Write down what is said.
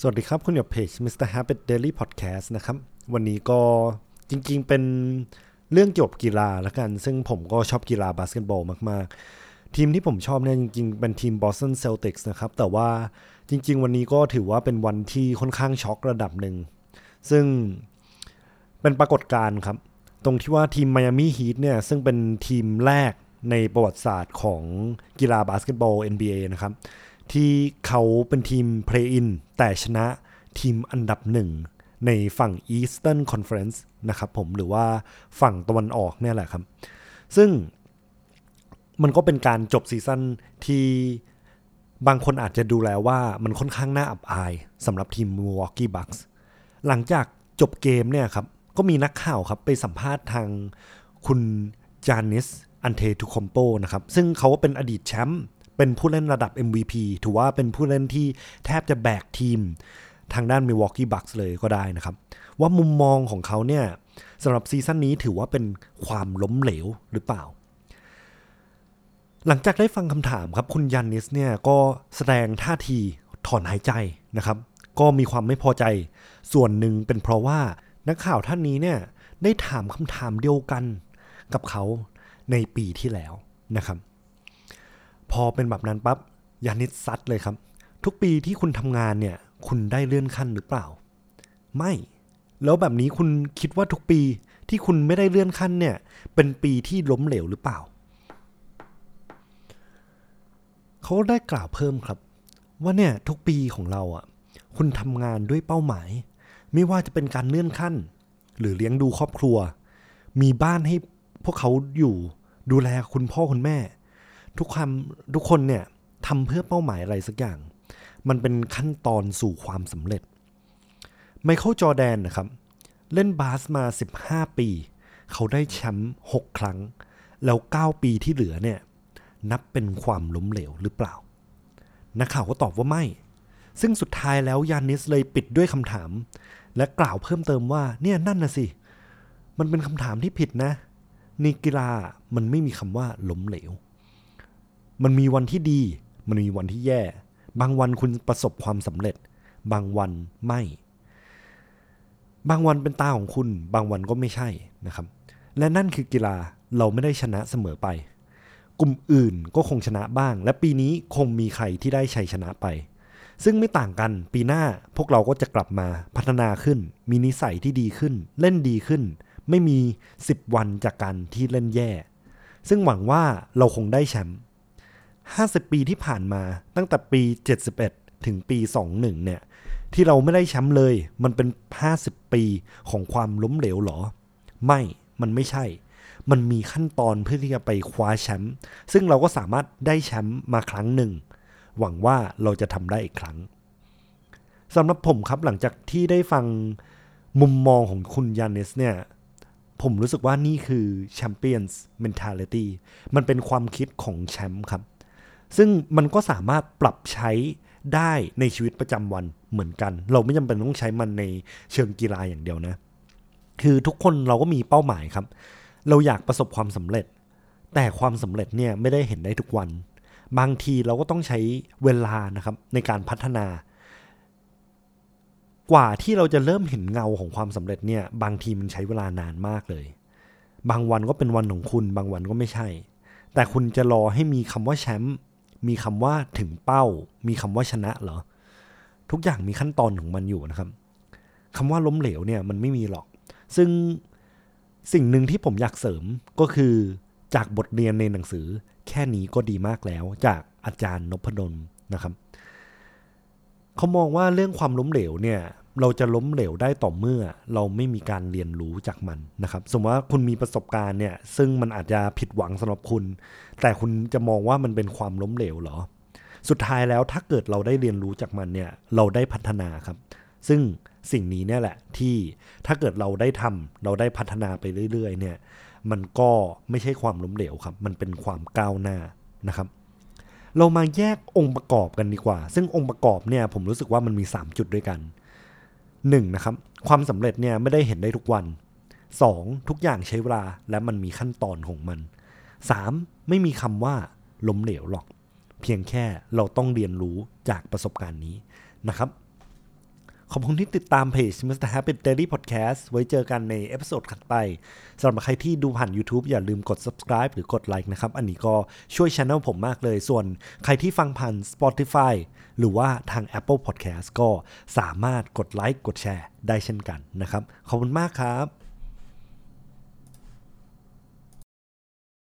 สวัสดีครับ คุณอยู่เพจ Mr. Habit Daily Podcast นะครับ วันนี้ก็จริงๆเป็นเรื่องเกี่ยวกับกีฬาละกัน ซึ่งผมก็ชอบกีฬาบาสเกตบอลมากๆ ทีมที่ผมชอบเนี่ยจริงๆ เป็นทีม Boston Celtics นะครับ แต่ว่าจริงๆ วันนี้ก็ถือว่าเป็นวันที่ค่อนข้างช็อกระดับหนึ่ง ซึ่งเป็นปรากฏการณ์ครับ ตรงที่ว่าทีม Miami Heat เนี่ยซึ่งเป็นทีมแรกในประวัติศาสตร์ของกีฬาบาสเกตบอล NBA นะครับ ที่เขาเป็นทีม play-in แต่ชนะทีมอันดับหนึ่งในฝั่ง Eastern Conference นะครับผมหรือว่าฝั่งตะวันออกเนี่ยแหละครับ ซึ่งมันก็เป็นการจบซีซั่นที่บางคนอาจจะดูแล้วว่ามันค่อนข้างน่าอับอายสำหรับทีม Milwaukee Bucks หลังจากจบเกมเนี่ยครับ ก็มีนักข่าวครับไปสัมภาษณ์ทางคุณ Giannis Antetokounmpo นะครับ ซึ่งเขาเป็นอดีตแชมป์ เป็นผู้เล่นระดับ MVP ถือว่าเป็นผู้เล่นที่แทบจะแบกทีมทางด้าน Milwaukee Bucks เลยก็ได้นะครับ ว่ามุมมองของเขาเนี่ยสำหรับซีซั่นนี้ถือว่าเป็นความล้มเหลวหรือเปล่า หลังจากได้ฟังคำถามครับ คุณ Giannis เนี่ยก็แสดงท่าทีถอนหายใจนะครับ ก็มีความไม่พอใจ ส่วนหนึ่งเป็นเพราะว่านักข่าวท่านนี้เนี่ยได้ถามคำถามเดียวกันกับเขาในปีที่แล้วนะครับ พอเป็นแบบนั้นปั๊บยานิสซัดเลยครับ ทุกปีที่คุณทำงานเนี่ย คุณได้เลื่อนขั้นหรือเปล่า ไม่ แล้วแบบนี้คุณคิดว่าทุกปีที่คุณไม่ได้เลื่อนขั้นเนี่ย เป็นปีที่ล้มเหลวหรือเปล่า เขาได้กล่าวเพิ่มครับ ว่าเนี่ยทุกปีของเราอะ คุณทำงานด้วยเป้าหมาย ไม่ว่าจะเป็นการเลื่อนขั้น หรือเลี้ยงดูครอบครัว มีบ้านให้พวกเขาอยู่ดูแลคุณพ่อคุณแม่ ทุกความทุกคนเนี่ยทำเพื่อเป้าหมายอะไรสักอย่าง มันเป็นขั้นตอนสู่ความสำเร็จ ไมเคิลจอแดนนะครับ เล่นบาสมา 15 ปี เขาได้แชมป์6ครั้ง แล้ว 9 ปีที่เหลือเนี่ย นับเป็นความล้มเหลวหรือเปล่า นักข่าวก็ตอบว่าไม่ ซึ่งสุดท้ายแล้วยานิสเลยปิดด้วยคำถาม และกล่าวเพิ่มเติมว่า เนี่ยนั่นนะสิ มันเป็นคำถามที่ผิดนะในกีฬามันไม่มีคำว่าล้มเหลว มันมีวันที่ดี มันมีวันที่แย่ บางวันคุณประสบความสำเร็จ บางวันไม่ บางวันเป็นตาของคุณ บางวันก็ไม่ใช่นะครับ และนั่นคือกีฬาเราไม่ได้ชนะเสมอไป กลุ่มอื่นก็คงชนะบ้าง และปีนี้คงมีใครที่ได้ชัยชนะไป ซึ่งไม่ต่างกันปีหน้าพวกเราก็จะกลับมาพัฒนาขึ้น มีนิสัยที่ดีขึ้น เล่นดีขึ้น ไม่มี 10 วันจากการที่เล่นแย่ ซึ่งหวังว่าเราคงได้แชมป์ 50 ปีที่ผ่านมาตั้งแต่ปี 71 ถึงปี 21 เนี่ย ที่เราไม่ได้แชมป์เลย มันเป็น 50 ปีของความล้มเหลวหรอ ไม่มันไม่ใช่ มันมีขั้นตอนเพื่อที่จะไปคว้าแชมป์ซึ่งเราก็สามารถได้แชมป์มาครั้งหนึ่ง หวังว่าเราจะทำได้อีกครั้งสำหรับผมครับหลังจากที่ได้ฟังมุมมองของคุณยานิสเนี่ยผมรู้สึกว่านี่คือแชมเปี้ยนส์เมน t a l i t y มันเป็นความคิดของแชมป์ครับ ซึ่งมันก็สามารถปรับใช้ได้ในชีวิตประจำวันเหมือนกัน เราไม่จำเป็นต้องใช้มันในเชิงกีฬาอย่างเดียวนะ คือทุกคนเราก็มีเป้าหมายครับ เราอยากประสบความสำเร็จ แต่ความสำเร็จเนี่ยไม่ได้เห็นได้ทุกวัน บางทีเราก็ต้องใช้เวลานะครับในการพัฒนา กว่าที่เราจะเริ่มเห็นเงาของความสำเร็จเนี่ย บางทีมันใช้เวลานานมากเลย บางวันก็เป็นวันของคุณ บางวันก็ไม่ใช่ แต่คุณจะรอให้มีคำว่าแชมป์ มีคำว่าถึงเป้า มีคำว่าชนะเหรอ ทุกอย่างมีขั้นตอนของมันอยู่นะครับคำว่าล้มเหลวเนี่ยมันไม่มีหรอก ซึ่งสิ่งหนึ่งที่ผมอยากเสริมก็คือจากบทเรียนในหนังสือแค่นี้ก็ดีมากแล้วจากอาจารย์นพดลนะครับ เขามองว่าเรื่องความล้มเหลวเนี่ย เราจะล้มเหลวได้ต่อเมื่อเราไม่มีการเรียนรู้จากมันนะครับ สมมติว่าคุณมีประสบการณ์เนี่ย ซึ่งมันอาจจะผิดหวังสำหรับคุณ แต่คุณจะมองว่ามันเป็นความล้มเหลวเหรอ สุดท้ายแล้วถ้าเกิดเราได้เรียนรู้จากมันเนี่ย เราได้พัฒนาครับ ซึ่งสิ่งนี้เนี่ยแหละที่ถ้าเกิดเราได้ทำเราได้พัฒนาไปเรื่อยๆ เนี่ย มันก็ไม่ใช่ความล้มเหลวครับ มันเป็นความก้าวหน้านะครับ เรามาแยกองค์ประกอบกันดีกว่า ซึ่งองค์ประกอบเนี่ยผมรู้สึกว่ามันมี 3 จุดด้วยกัน 1. นะครับความสำเร็จเนี่ยไม่ได้เห็นได้ทุกวัน 2. ทุกอย่างใช้เวลาและมันมีขั้นตอนของมัน 3. ไม่มีคำว่าล้มเหลวหรอก เพียงแค่เราต้องเรียนรู้จากประสบการณ์นี้นะครับ ขอบคุณที่ติดตามเพจ Mr. Habit Diary Podcast ไว้เจอกันใน episode ถัดไปสำหรับใครที่ดูผ่าน YouTube อย่าลืมกด subscribe หรือกดไลค์นะครับ อันนี้ก็ช่วยช anel ผมมากเลย ส่วนใครที่ฟังผ่าน Spotify หรือว่าทาง Apple Podcast ก็สามารถกดไลค์กดแชร์ได้เช่นกันนะครับ ขอบคุณมากครับ